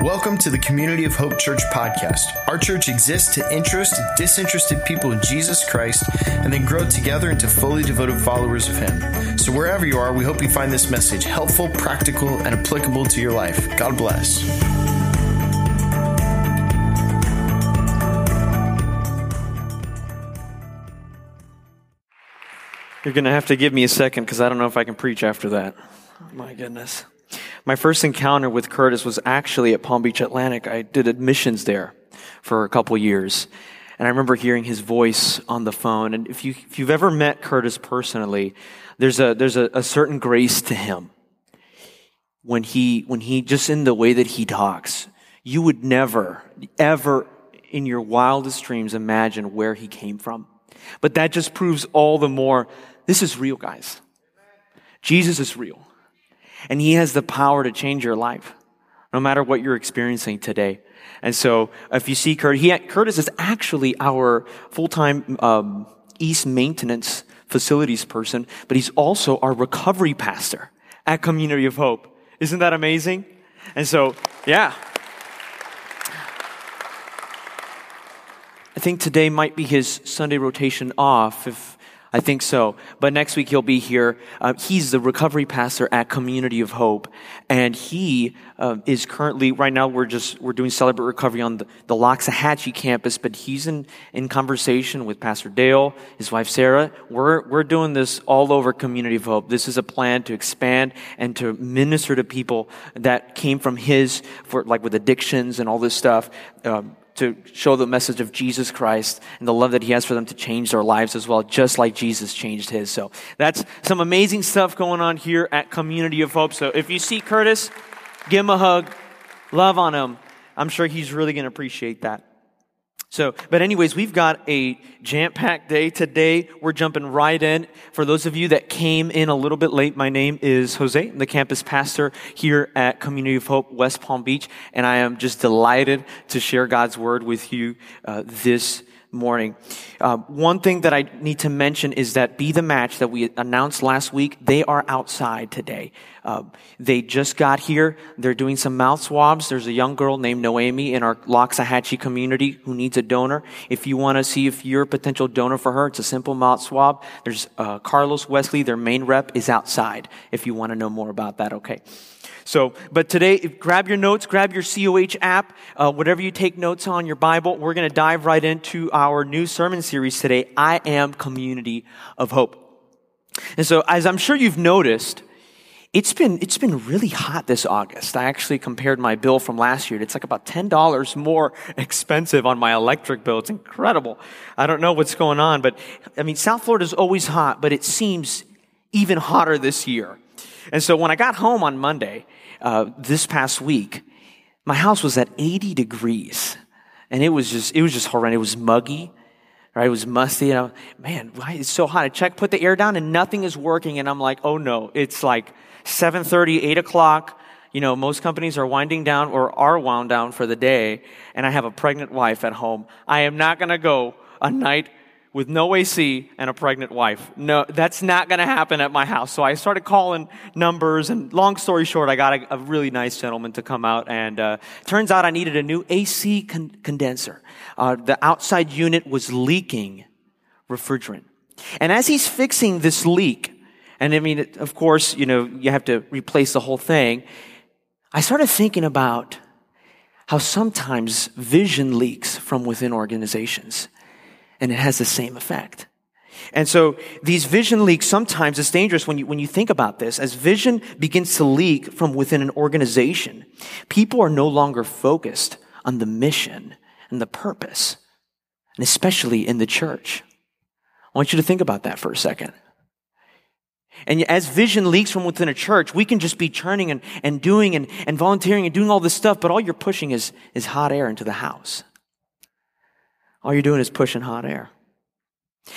Welcome to the Community of Hope Church podcast. Our church exists to interest disinterested people in Jesus Christ and then grow together into fully devoted followers of Him. So, wherever you are, we hope you find this message helpful, practical, and applicable to your life. God bless. You're going to have to give me a second because I don't know if I can preach after that. My goodness. My first encounter with Curtis was actually at Palm Beach Atlantic. I did admissions there for a couple years. And I remember hearing his voice on the phone. And if, you, if you've ever met Curtis personally, there's a, there's a, a certain grace to him. When he, when he, just in the way that he talks, you would never, ever in your wildest dreams imagine where he came from. But that just proves all the more this is real, guys. Jesus is real. And he has the power to change your life, no matter what you're experiencing today. And so if you see Curtis, he, Curtis is actually our full-time um, East maintenance facilities person, but he's also our recovery pastor at Community of Hope. Isn't that amazing? And so, yeah. I think today might be his Sunday rotation off if I think so. But next week he'll be here. Uh, he's the recovery pastor at Community of Hope, and he uh, is currently right now. We're just we're doing celebrate recovery on the, the Loxahatchee campus, but he's in in conversation with Pastor Dale, his wife Sarah. We're we're doing this all over Community of Hope. This is a plan to expand and to minister to people that came from his for like with addictions and all this stuff. Um, to show the message of Jesus Christ and the love that he has for them to change their lives as well, just like Jesus changed his. So that's some amazing stuff going on here at Community of Hope. So if you see Curtis, give him a hug, love on him. I'm sure he's really going to appreciate that. So, but anyways, we've got a jam-packed day today. We're jumping right in. For those of you that came in a little bit late, my name is Jose. I'm the campus pastor here at Community of Hope West Palm Beach, and I am just delighted to share God's word with you uh, this morning. Uh, one thing that I need to mention is that Be the Match that we announced last week, they are outside today. Uh, they just got here. They're doing some mouth swabs. There's a young girl named Noemi in our Loxahatchee community who needs a donor. If you want to see if you're a potential donor for her, it's a simple mouth swab. There's uh, Carlos Wesley, their main rep, is outside if you want to know more about that, okay? So, but today, grab your notes, grab your COH app, uh, whatever you take notes on, your Bible. We're going to dive right into our new sermon series today, I Am Community of Hope. And so, as I'm sure you've noticed, it's been, it's been really hot this August. I actually compared my bill from last year. It's like about $10 more expensive on my electric bill. It's incredible. I don't know what's going on, but I mean, South Florida is always hot, but it seems even hotter this year. And so when I got home on Monday, uh, this past week, my house was at 80 degrees. And it was just, it was just horrendous. It was muggy, right? It was musty. And I'm, man, why it's so hot? I check, put the air down and nothing is working. And I'm like, oh no, it's like 7.30, 8 o'clock. You know, most companies are winding down or are wound down for the day. And I have a pregnant wife at home. I am not going to go a night with no AC and a pregnant wife. No, that's not going to happen at my house. So I started calling numbers, and long story short, I got a, a really nice gentleman to come out, and uh, turns out I needed a new AC con- condenser. Uh, the outside unit was leaking refrigerant, and as he's fixing this leak, and I mean, of course, you know, you have to replace the whole thing. I started thinking about how sometimes vision leaks from within organizations and it has the same effect. And so these vision leaks sometimes it's dangerous when you, when you think about this. As vision begins to leak from within an organization, people are no longer focused on the mission and the purpose, and especially in the church. I want you to think about that for a second. And as vision leaks from within a church, we can just be churning and, and doing and, and volunteering and doing all this stuff, but all you're pushing is, is hot air into the house. All you're doing is pushing hot air.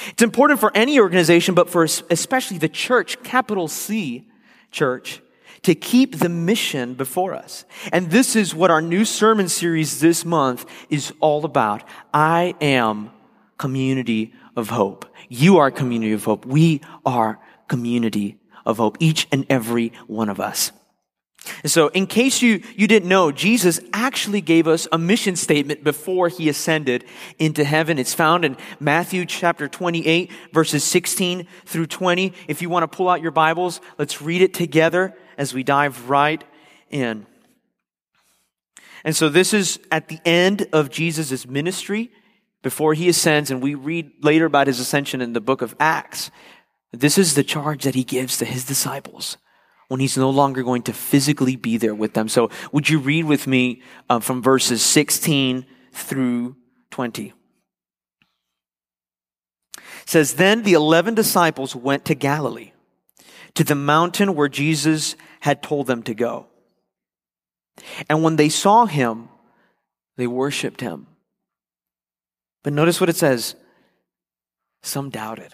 It's important for any organization, but for especially the church, capital C church, to keep the mission before us. And this is what our new sermon series this month is all about. I am community of hope. You are community of hope. We are community of hope. Each and every one of us. And so, in case you, you didn't know, Jesus actually gave us a mission statement before he ascended into heaven. It's found in Matthew chapter 28, verses 16 through 20. If you want to pull out your Bibles, let's read it together as we dive right in. And so, this is at the end of Jesus' ministry before he ascends, and we read later about his ascension in the book of Acts. This is the charge that he gives to his disciples when he's no longer going to physically be there with them. So would you read with me uh, from verses 16 through 20? It says, Then the eleven disciples went to Galilee, to the mountain where Jesus had told them to go. And when they saw him, they worshiped him. But notice what it says. Some doubted.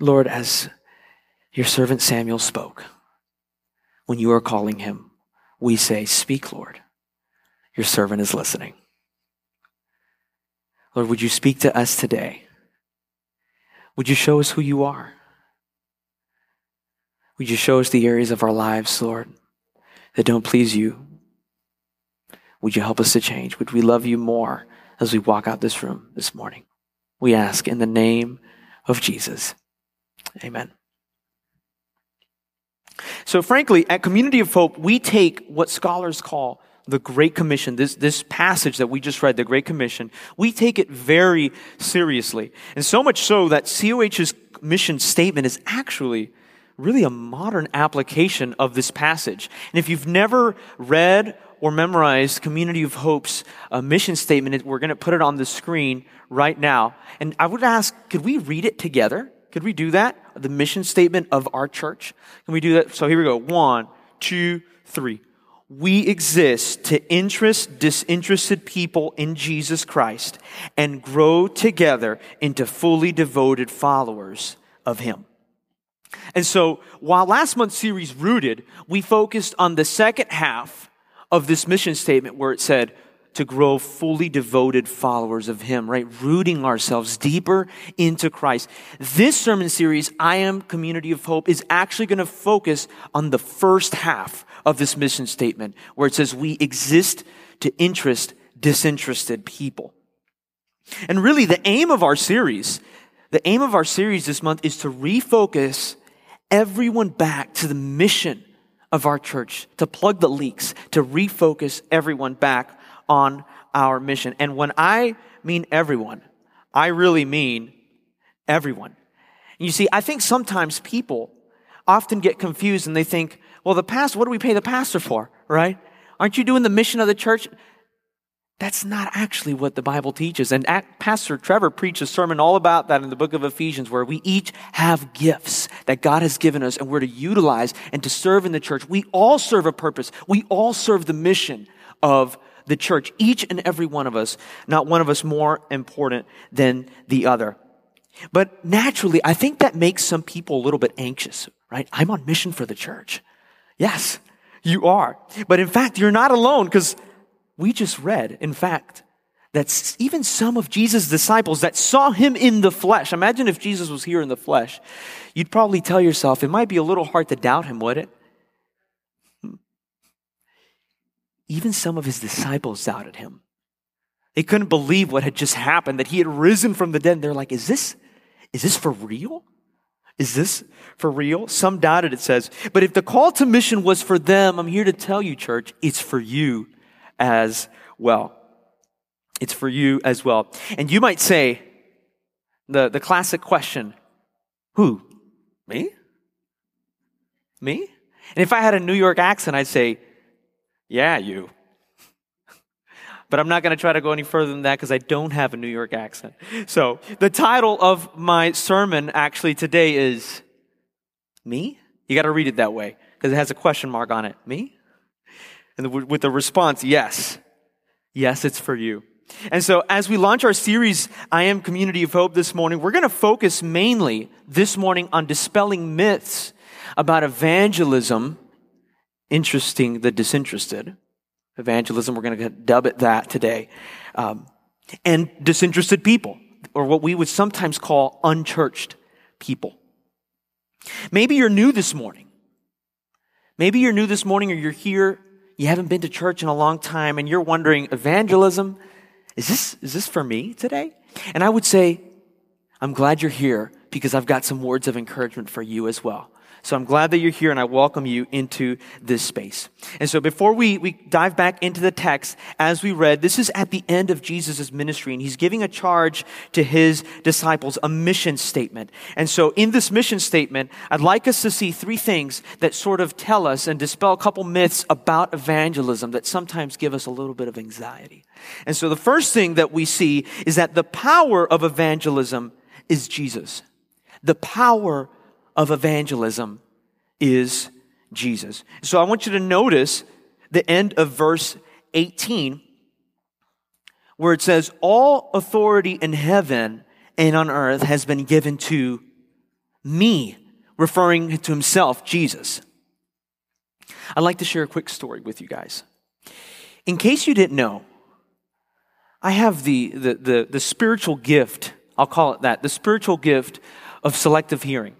Lord, as your servant Samuel spoke, when you are calling him, we say, Speak, Lord. Your servant is listening. Lord, would you speak to us today? Would you show us who you are? Would you show us the areas of our lives, Lord, that don't please you? Would you help us to change? Would we love you more as we walk out this room this morning? We ask in the name of Jesus. Amen. So, frankly, at Community of Hope, we take what scholars call the Great Commission, this, this passage that we just read, the Great Commission, we take it very seriously. And so much so that COH's mission statement is actually really a modern application of this passage. And if you've never read or memorized Community of Hope's uh, mission statement, we're going to put it on the screen right now. And I would ask, could we read it together? Could we do that? The mission statement of our church? Can we do that? So here we go. One, two, three. We exist to interest disinterested people in Jesus Christ and grow together into fully devoted followers of Him. And so, while last month's series rooted, we focused on the second half of this mission statement where it said, to grow fully devoted followers of Him, right? Rooting ourselves deeper into Christ. This sermon series, I Am Community of Hope, is actually going to focus on the first half of this mission statement, where it says, We exist to interest disinterested people. And really, the aim of our series, the aim of our series this month is to refocus everyone back to the mission of our church, to plug the leaks, to refocus everyone back on our mission. And when I mean everyone, I really mean everyone. You see, I think sometimes people often get confused and they think, well, the pastor, what do we pay the pastor for, right? Aren't you doing the mission of the church? That's not actually what the Bible teaches. And Pastor Trevor preached a sermon all about that in the book of Ephesians, where we each have gifts that God has given us and we're to utilize and to serve in the church. We all serve a purpose. We all serve the mission of the church, each and every one of us, not one of us more important than the other. But naturally, I think that makes some people a little bit anxious, right? I'm on mission for the church. Yes, you are. But in fact, you're not alone because we just read, in fact, that even some of Jesus' disciples that saw him in the flesh, imagine if Jesus was here in the flesh, you'd probably tell yourself, it might be a little hard to doubt him, would it? Even some of his disciples doubted him. They couldn't believe what had just happened, that he had risen from the dead. They're like, is this, is this for real? Is this for real? Some doubted, it says. But if the call to mission was for them, I'm here to tell you, church, it's for you as well. It's for you as well. And you might say, the, the classic question, who? Me? Me? And if I had a New York accent, I'd say, yeah, you. but I'm not going to try to go any further than that because I don't have a New York accent. So the title of my sermon actually today is Me? You got to read it that way because it has a question mark on it. Me? And with the response, yes. Yes, it's for you. And so as we launch our series, I Am Community of Hope this morning, we're going to focus mainly this morning on dispelling myths about evangelism, interesting the disinterested. Evangelism, we're going to dub it that today. Um, and disinterested people, or what we would sometimes call unchurched people. Maybe you're new this morning. Maybe you're new this morning or you're here, you haven't been to church in a long time, and you're wondering, evangelism, is this, is this for me today? And I would say, I'm glad you're here because I've got some words of encouragement for you as well. So I'm glad that you're here and I welcome you into this space. And so before we, we dive back into the text, as we read, this is at the end of Jesus' ministry and he's giving a charge to his disciples, a mission statement. And so in this mission statement, I'd like us to see three things that sort of tell us and dispel a couple myths about evangelism that sometimes give us a little bit of anxiety. And so the first thing that we see is that the power of evangelism is Jesus. The power of evangelism is Jesus. So I want you to notice the end of verse 18 where it says, All authority in heaven and on earth has been given to me, referring to himself, Jesus. I'd like to share a quick story with you guys. In case you didn't know, I have the, the, the, the spiritual gift, I'll call it that, the spiritual gift of selective hearing.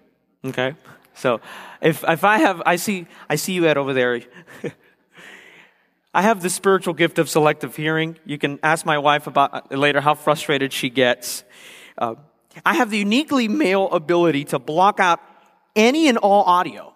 Okay? So if, if I have, I see, I see you Ed over there. I have the spiritual gift of selective hearing. You can ask my wife about later how frustrated she gets. Uh, I have the uniquely male ability to block out any and all audio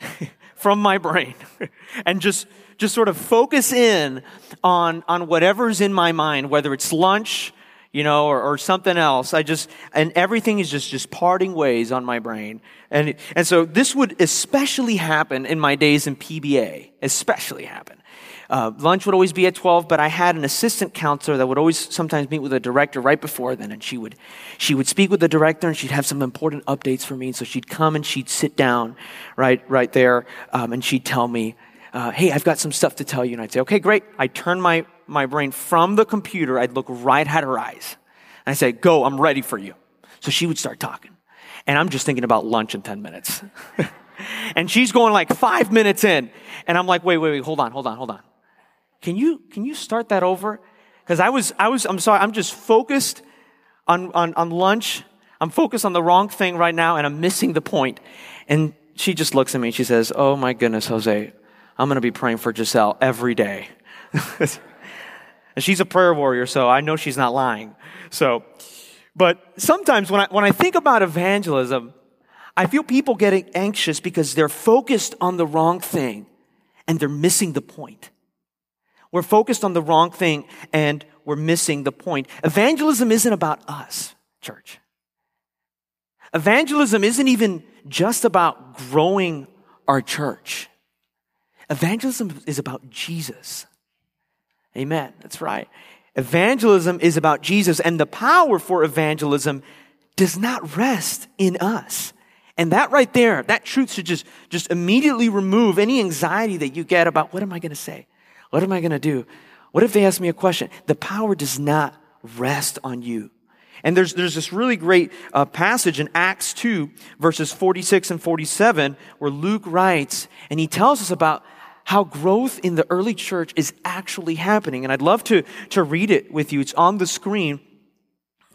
from my brain and just, just sort of focus in on, on whatever's in my mind, whether it's lunch, you know, or, or, something else. I just, and everything is just, just parting ways on my brain. And, and so this would especially happen in my days in PBA, especially happen. Uh, lunch would always be at 12, but I had an assistant counselor that would always sometimes meet with a director right before then. And she would, she would speak with the director and she'd have some important updates for me. And so she'd come and she'd sit down right, right there. Um, and she'd tell me, uh, Hey, I've got some stuff to tell you. And I'd say, okay, great. I'd turn my, my brain from the computer, I'd look right at her eyes. And I'd say, go, I'm ready for you. So she would start talking. And I'm just thinking about lunch in 10 minutes. and she's going like five minutes in. And I'm like, wait, wait, wait, hold on, hold on, hold on. Can you, can you start that over? Because I was, I was, I'm sorry, I'm just focused on, on, on lunch. I'm focused on the wrong thing right now and I'm missing the point. And she just looks at me and she says, Oh my goodness, Jose, I'm going to be praying for Giselle every day. And she's a prayer warrior, so I know she's not lying. So, but sometimes when I, when I think about evangelism, I feel people getting anxious because they're focused on the wrong thing and they're missing the point. We're focused on the wrong thing and we're missing the point. Evangelism isn't about us, church. Evangelism isn't even just about growing our church. Evangelism is about Jesus. Amen. That's right. Evangelism is about Jesus, and the power for evangelism does not rest in us. And that right there, that truth should just, just immediately remove any anxiety that you get about what am I going to say? What am I going to do? What if they ask me a question? The power does not rest on you. And there's, there's this really great uh, passage in Acts 2, verses 46 and 47, where Luke writes, and he tells us about how growth in the early church is actually happening. And I'd love to, to read it with you. It's on the screen.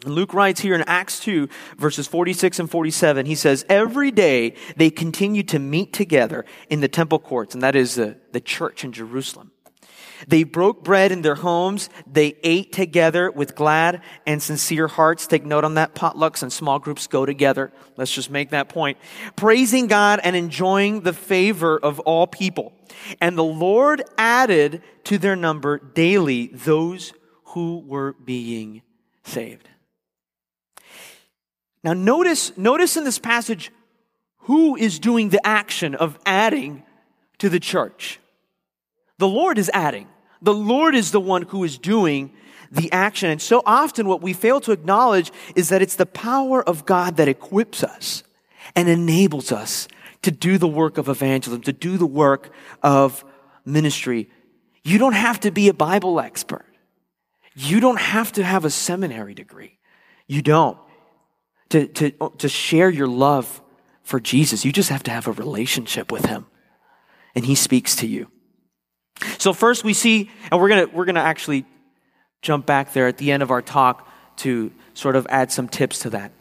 Luke writes here in Acts 2, verses 46 and 47, he says, Every day they continued to meet together in the temple courts, and that is the, the church in Jerusalem. They broke bread in their homes. They ate together with glad and sincere hearts. Take note on that. Potlucks and small groups go together. Let's just make that point. Praising God and enjoying the favor of all people. And the Lord added to their number daily those who were being saved. Now notice, notice in this passage who is doing the action of adding to the church. The Lord is adding. The Lord is the one who is doing the action. And so often what we fail to acknowledge is that it's the power of God that equips us and enables us to do the work of evangelism, to do the work of ministry. You don't have to be a Bible expert. You don't have to have a seminary degree. You don't. To, to, to share your love for Jesus, you just have to have a relationship with Him. And He speaks to you. So first we see, and we're gonna, we're gonna actually jump back there at the end of our talk to sort of add some tips to that.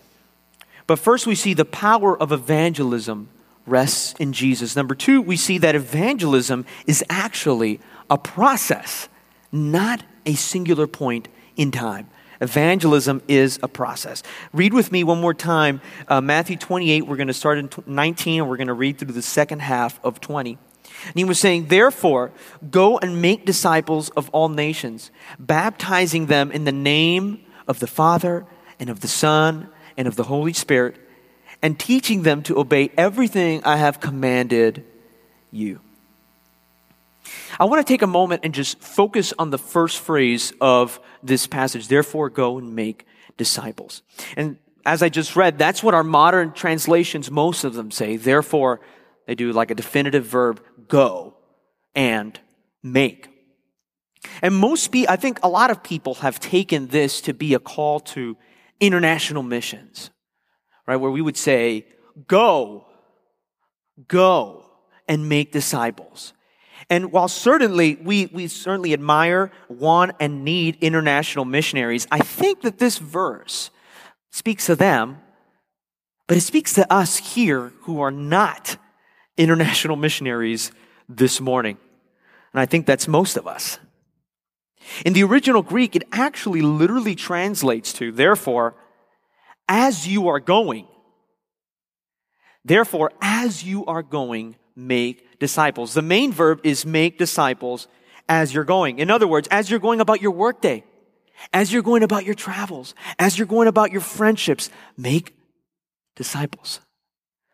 But first we see the power of evangelism rests in Jesus. Number two, we see that evangelism is actually a process, not a singular point in time. Evangelism is a process. Read with me one more time uh, Matthew 28. We're going to start in 19 and we're going to read through the second half of 20. And he was saying, Therefore, go and make disciples of all nations, baptizing them in the name of the Father and of the Son and of the Holy Spirit, and teaching them to obey everything I have commanded you. I want to take a moment and just focus on the first phrase of this passage. Therefore, go and make disciples. And as I just read, that's what our modern translations, most of them say. Therefore, they do like a definitive verb, go and make. And most people, I think a lot of people have taken this to be a call to international missions, right? Where we would say, go, go and make disciples. And while certainly we, we certainly admire, want, and need international missionaries, I think that this verse speaks to them, but it speaks to us here who are not international missionaries this morning. And I think that's most of us. In the original Greek, it actually literally translates to, therefore, as you are going. Therefore, as you are going, make disciples. The main verb is make disciples as you're going. In other words, as you're going about your workday, as you're going about your travels, as you're going about your friendships, make disciples.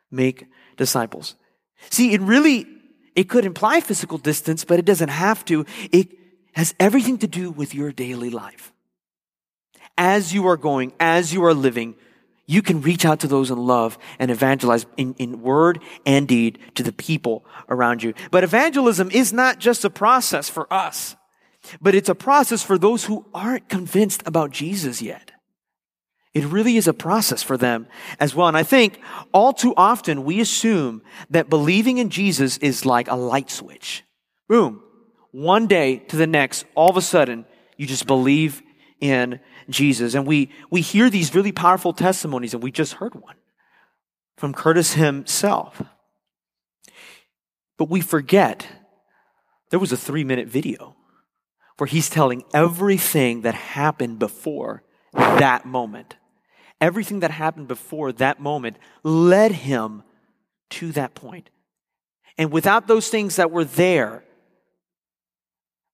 Make disciples. See, it really, it could imply physical distance, but it doesn't have to. It has everything to do with your daily life. As you are going, as you are living, you can reach out to those in love and evangelize in, in word and deed to the people around you. But evangelism is not just a process for us, but it's a process for those who aren't convinced about Jesus yet. It really is a process for them as well. And I think all too often we assume that believing in Jesus is like a light switch. Boom. One day to the next, all of a sudden, you just believe in Jesus. And we, we hear these really powerful testimonies, and we just heard one from Curtis himself. But we forget there was a three minute video where he's telling everything that happened before that moment. Everything that happened before that moment led him to that point. And without those things that were there,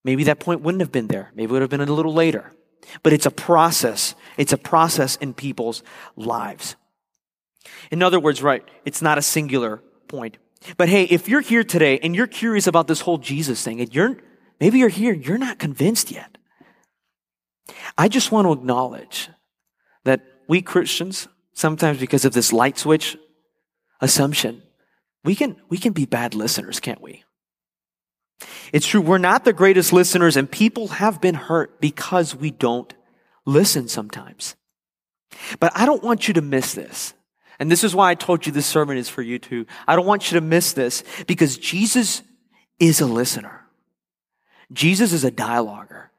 maybe that point wouldn't have been there. Maybe it would have been a little later. But it's a process. It's a process in people's lives. In other words, right, it's not a singular point. But hey, if you're here today and you're curious about this whole Jesus thing, and you're, maybe you're here, you're not convinced yet. I just want to acknowledge that we Christians, sometimes because of this light switch assumption, we can, we can be bad listeners, can't we? It's true, we're not the greatest listeners, and people have been hurt because we don't listen sometimes. But I don't want you to miss this. And this is why I told you this sermon is for you too. I don't want you to miss this because Jesus is a listener. Jesus is a dialoguer.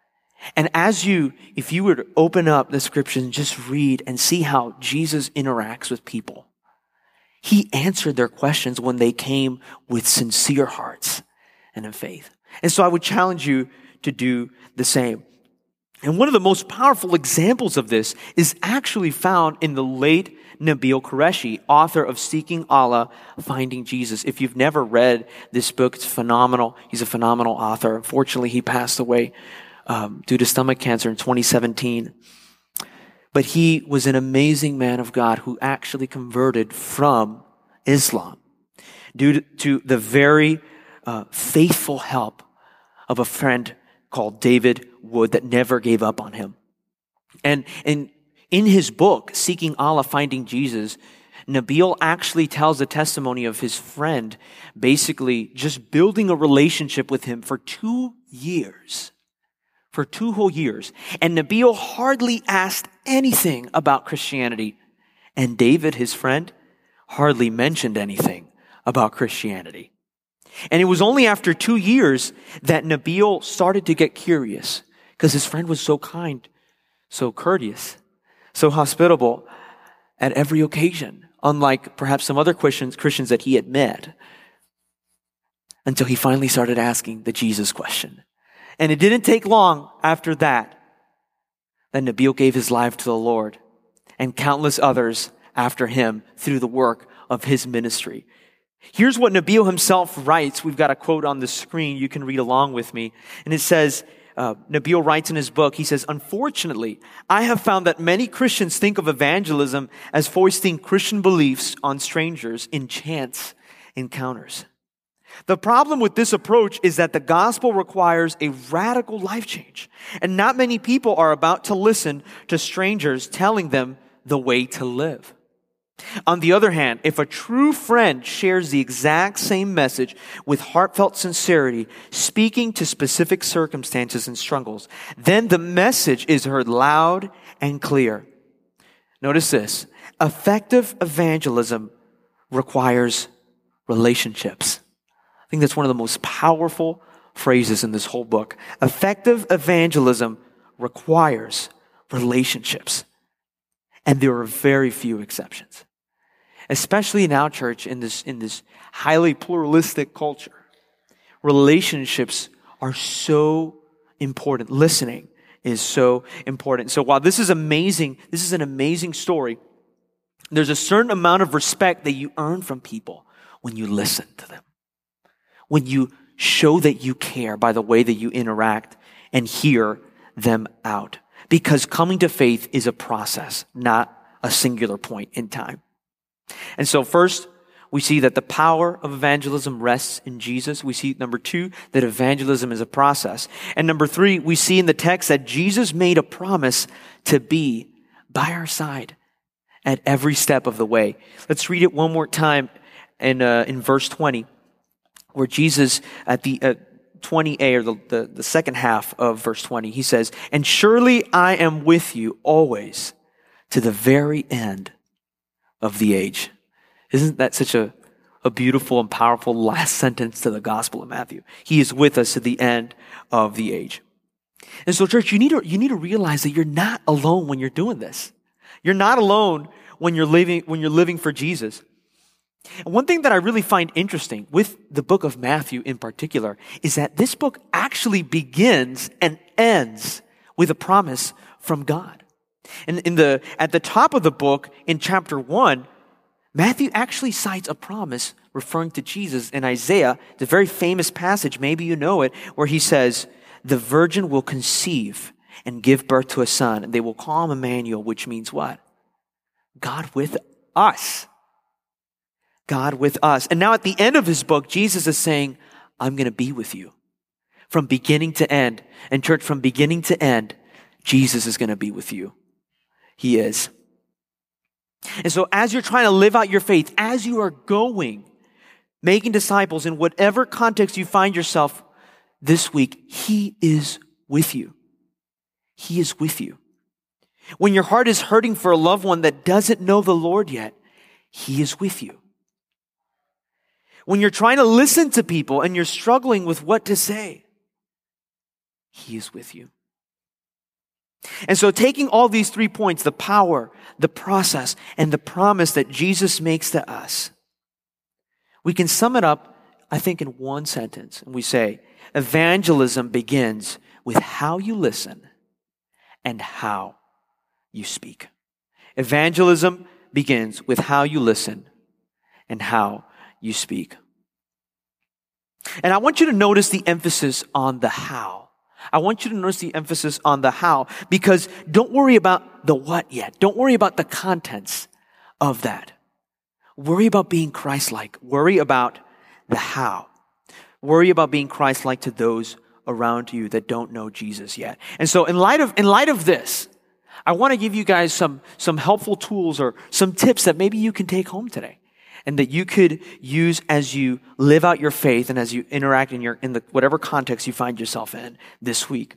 And as you, if you were to open up the scriptures and just read and see how Jesus interacts with people, he answered their questions when they came with sincere hearts and in faith. And so I would challenge you to do the same. And one of the most powerful examples of this is actually found in the late Nabil Qureshi, author of Seeking Allah, Finding Jesus. If you've never read this book, it's phenomenal. He's a phenomenal author. Unfortunately, he passed away um, due to stomach cancer in 2017. But he was an amazing man of God who actually converted from Islam due to, to the very uh, faithful help of a friend called David Wood that never gave up on him. And, and in his book, Seeking Allah, Finding Jesus, Nabil actually tells the testimony of his friend, basically just building a relationship with him for two years. For two whole years. And Nabil hardly asked anything about Christianity. And David, his friend, hardly mentioned anything about Christianity. And it was only after two years that Nabil started to get curious because his friend was so kind, so courteous, so hospitable at every occasion, unlike perhaps some other Christians, Christians that he had met. Until he finally started asking the Jesus question. And it didn't take long after that that Nabil gave his life to the Lord and countless others after him through the work of his ministry. Here's what Nabil himself writes. We've got a quote on the screen. You can read along with me. And it says, uh, Nabil writes in his book, he says, Unfortunately, I have found that many Christians think of evangelism as foisting Christian beliefs on strangers in chance encounters. The problem with this approach is that the gospel requires a radical life change, and not many people are about to listen to strangers telling them the way to live. On the other hand, if a true friend shares the exact same message with heartfelt sincerity, speaking to specific circumstances and struggles, then the message is heard loud and clear. Notice this. Effective evangelism requires relationships. I think that's one of the most powerful phrases in this whole book. Effective evangelism requires relationships. And there are very few exceptions. Especially in our church, in this, in this highly pluralistic culture. Relationships are so important. Listening is so important. So while this is amazing, this is an amazing story, there's a certain amount of respect that you earn from people when you listen to them. When you show that you care by the way that you interact and hear them out because coming to faith is a process, not a singular point in time. And so first, we see that the power of evangelism rests in Jesus. We see, number two, that evangelism is a process. And number three, we see in the text that Jesus made a promise to be by our side at every step of the way. Let's read it one more time in, uh, in verse 20, where Jesus at the, uh, 20a or the, the, the second half of verse 20, he says, And surely I am with you always to the very end of the age. Isn't that such a, a beautiful and powerful last sentence to the Gospel of Matthew? He is with us to the end of the age. And so, church, you need to, you need to realize that you're not alone when you're doing this. You're not alone when you're living, when you're living for Jesus. And one thing that I really find interesting with the book of Matthew in particular is that this book actually begins and ends with a promise from God. And in the, at the top of the book, in chapter one, Matthew actually cites a promise referring to Jesus in Isaiah, the very famous passage, maybe you know it, where he says, the virgin will conceive and give birth to a son, and they will call him Emmanuel, which means what? God with us. God with us. And now at the end of his book, Jesus is saying, I'm going to be with you from beginning to end. And church, from beginning to end, Jesus is going to be with you. He is. And so as you're trying to live out your faith, as you are going, making disciples in whatever context you find yourself this week, He is with you. He is with you. When your heart is hurting for a loved one that doesn't know the Lord yet, He is with you. When you're trying to listen to people and you're struggling with what to say, He is with you. And so, taking all these three points the power, the process, and the promise that Jesus makes to us, we can sum it up, I think, in one sentence. And we say, evangelism begins with how you listen and how you speak. Evangelism begins with how you listen and how you speak. And I want you to notice the emphasis on the how. I want you to notice the emphasis on the how because don't worry about the what yet. Don't worry about the contents of that. Worry about being Christ-like. Worry about the how. Worry about being Christ-like to those around you that don't know Jesus yet. And so in light of, in light of this, I want to give you guys some, some helpful tools or some tips that maybe you can take home today and that you could use as you live out your faith and as you interact in your, in the, whatever context you find yourself in this week.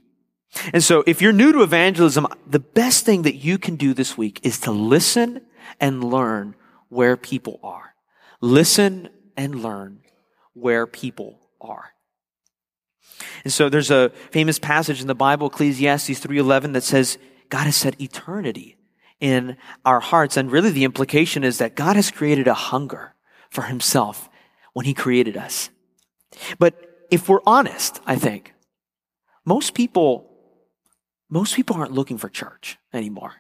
And so if you're new to evangelism, the best thing that you can do this week is to listen and learn where people are. Listen and learn where people are. And so there's a famous passage in the Bible, Ecclesiastes 3:11 that says God has set eternity in our hearts and really the implication is that God has created a hunger for himself when he created us. But if we're honest, I think most people most people aren't looking for church anymore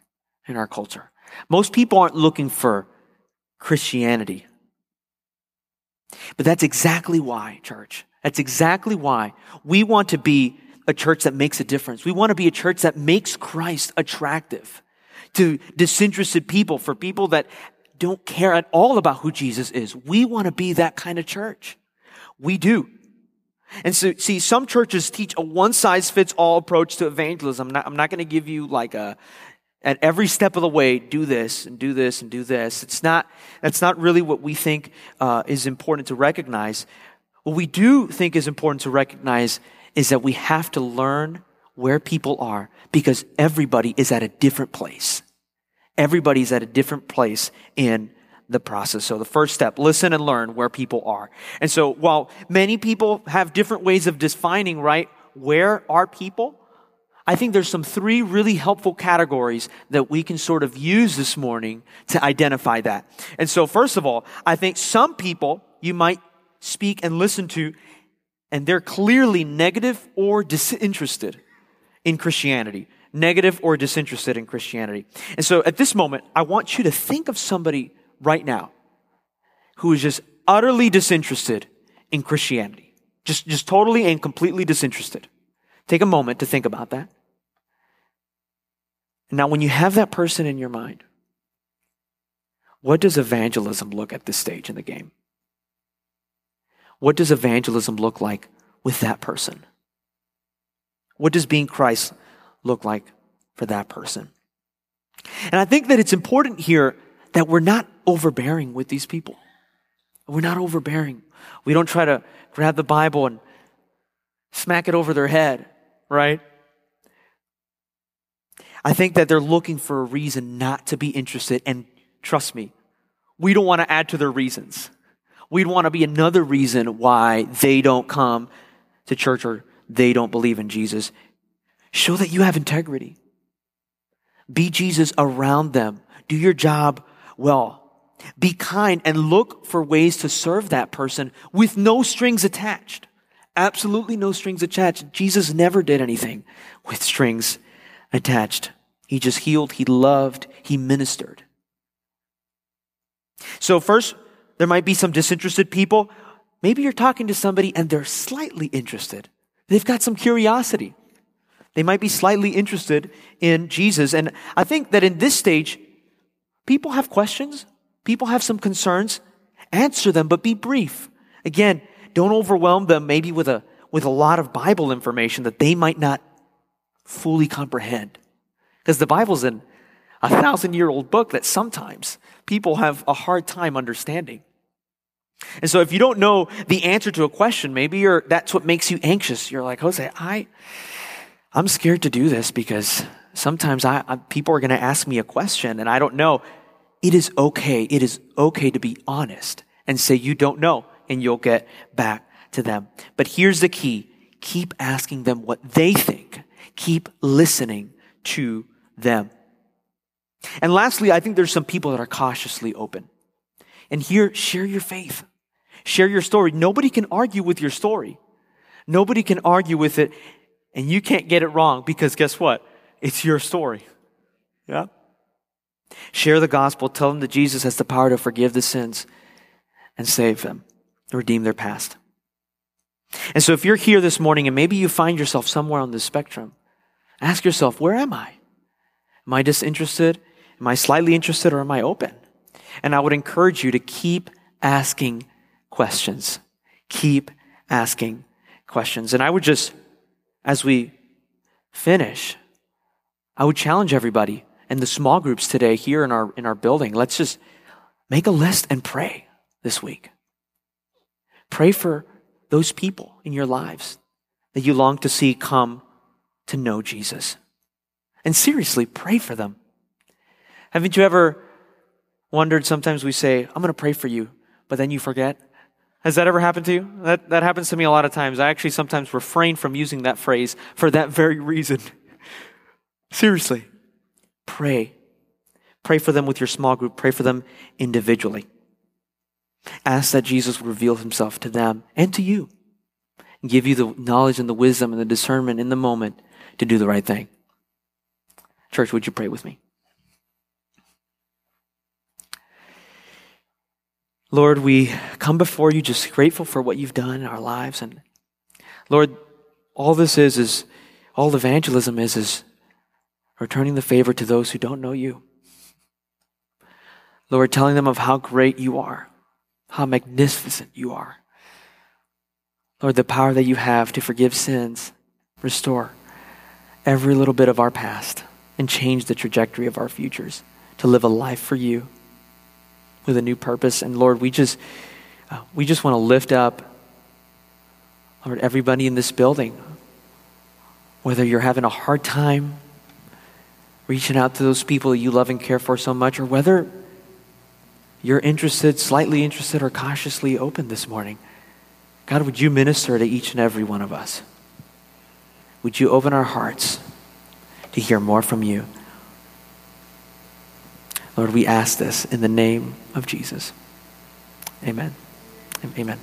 in our culture. Most people aren't looking for Christianity. But that's exactly why, church. That's exactly why we want to be a church that makes a difference. We want to be a church that makes Christ attractive to disinterested people, for people that don't care at all about who Jesus is. We want to be that kind of church. We do. And so, see, some churches teach a one size fits all approach to evangelism. I'm not, not going to give you like a, at every step of the way, do this and do this and do this. It's not, that's not really what we think uh, is important to recognize. What we do think is important to recognize is that we have to learn where people are because everybody is at a different place. Everybody's at a different place in the process. So the first step, listen and learn where people are. And so while many people have different ways of defining, right, where are people? I think there's some three really helpful categories that we can sort of use this morning to identify that. And so first of all, I think some people you might speak and listen to and they're clearly negative or disinterested in Christianity. Negative or disinterested in Christianity. And so at this moment, I want you to think of somebody right now who is just utterly disinterested in Christianity. Just, just totally and completely disinterested. Take a moment to think about that. Now, when you have that person in your mind, what does evangelism look at this stage in the game? What does evangelism look like with that person? What does being Christ look like for that person? And I think that it's important here that we're not overbearing with these people. We're not overbearing. We don't try to grab the Bible and smack it over their head, right? I think that they're looking for a reason not to be interested. And trust me, we don't want to add to their reasons. We'd want to be another reason why they don't come to church or they don't believe in Jesus. Show that you have integrity. Be Jesus around them. Do your job well. Be kind and look for ways to serve that person with no strings attached. Absolutely no strings attached. Jesus never did anything with strings attached. He just healed, he loved, he ministered. So, first, there might be some disinterested people. Maybe you're talking to somebody and they're slightly interested. They've got some curiosity. They might be slightly interested in Jesus. And I think that in this stage, people have questions. People have some concerns. Answer them, but be brief. Again, don't overwhelm them maybe with a, with a lot of Bible information that they might not fully comprehend. Because the Bible's an, a thousand year old book that sometimes people have a hard time understanding. And so if you don't know the answer to a question, maybe you're, that's what makes you anxious. You're like, Jose, I, I'm scared to do this because sometimes I, I people are going to ask me a question and I don't know. It is okay. It is okay to be honest and say you don't know and you'll get back to them. But here's the key. Keep asking them what they think. Keep listening to them. And lastly, I think there's some people that are cautiously open. And here, share your faith. Share your story. Nobody can argue with your story. Nobody can argue with it, and you can't get it wrong because guess what? It's your story. Yeah? Share the gospel. Tell them that Jesus has the power to forgive the sins and save them, redeem their past. And so if you're here this morning and maybe you find yourself somewhere on the spectrum, ask yourself, where am I? Am I disinterested? Am I slightly interested or am I open? And I would encourage you to keep asking questions. Keep asking questions. And I would just as we finish, I would challenge everybody and the small groups today here in our, in our building. Let's just make a list and pray this week. Pray for those people in your lives that you long to see come to know Jesus. And seriously, pray for them. Haven't you ever wondered? Sometimes we say, I'm going to pray for you, but then you forget. Has that ever happened to you? That, that happens to me a lot of times. I actually sometimes refrain from using that phrase for that very reason. Seriously, pray. Pray for them with your small group. Pray for them individually. Ask that Jesus will reveal himself to them and to you and give you the knowledge and the wisdom and the discernment in the moment to do the right thing. Church, would you pray with me? Lord, we come before you just grateful for what you've done in our lives. And Lord, all this is, is all evangelism is, is returning the favor to those who don't know you. Lord, telling them of how great you are, how magnificent you are. Lord, the power that you have to forgive sins, restore every little bit of our past, and change the trajectory of our futures to live a life for you with a new purpose. And Lord, we just, uh, we just want to lift up, Lord, everybody in this building, whether you're having a hard time reaching out to those people you love and care for so much, or whether you're interested, slightly interested, or cautiously open this morning. God, would you minister to each and every one of us? Would you open our hearts to hear more from you? Lord, we ask this in the name of Jesus. Amen. Amen.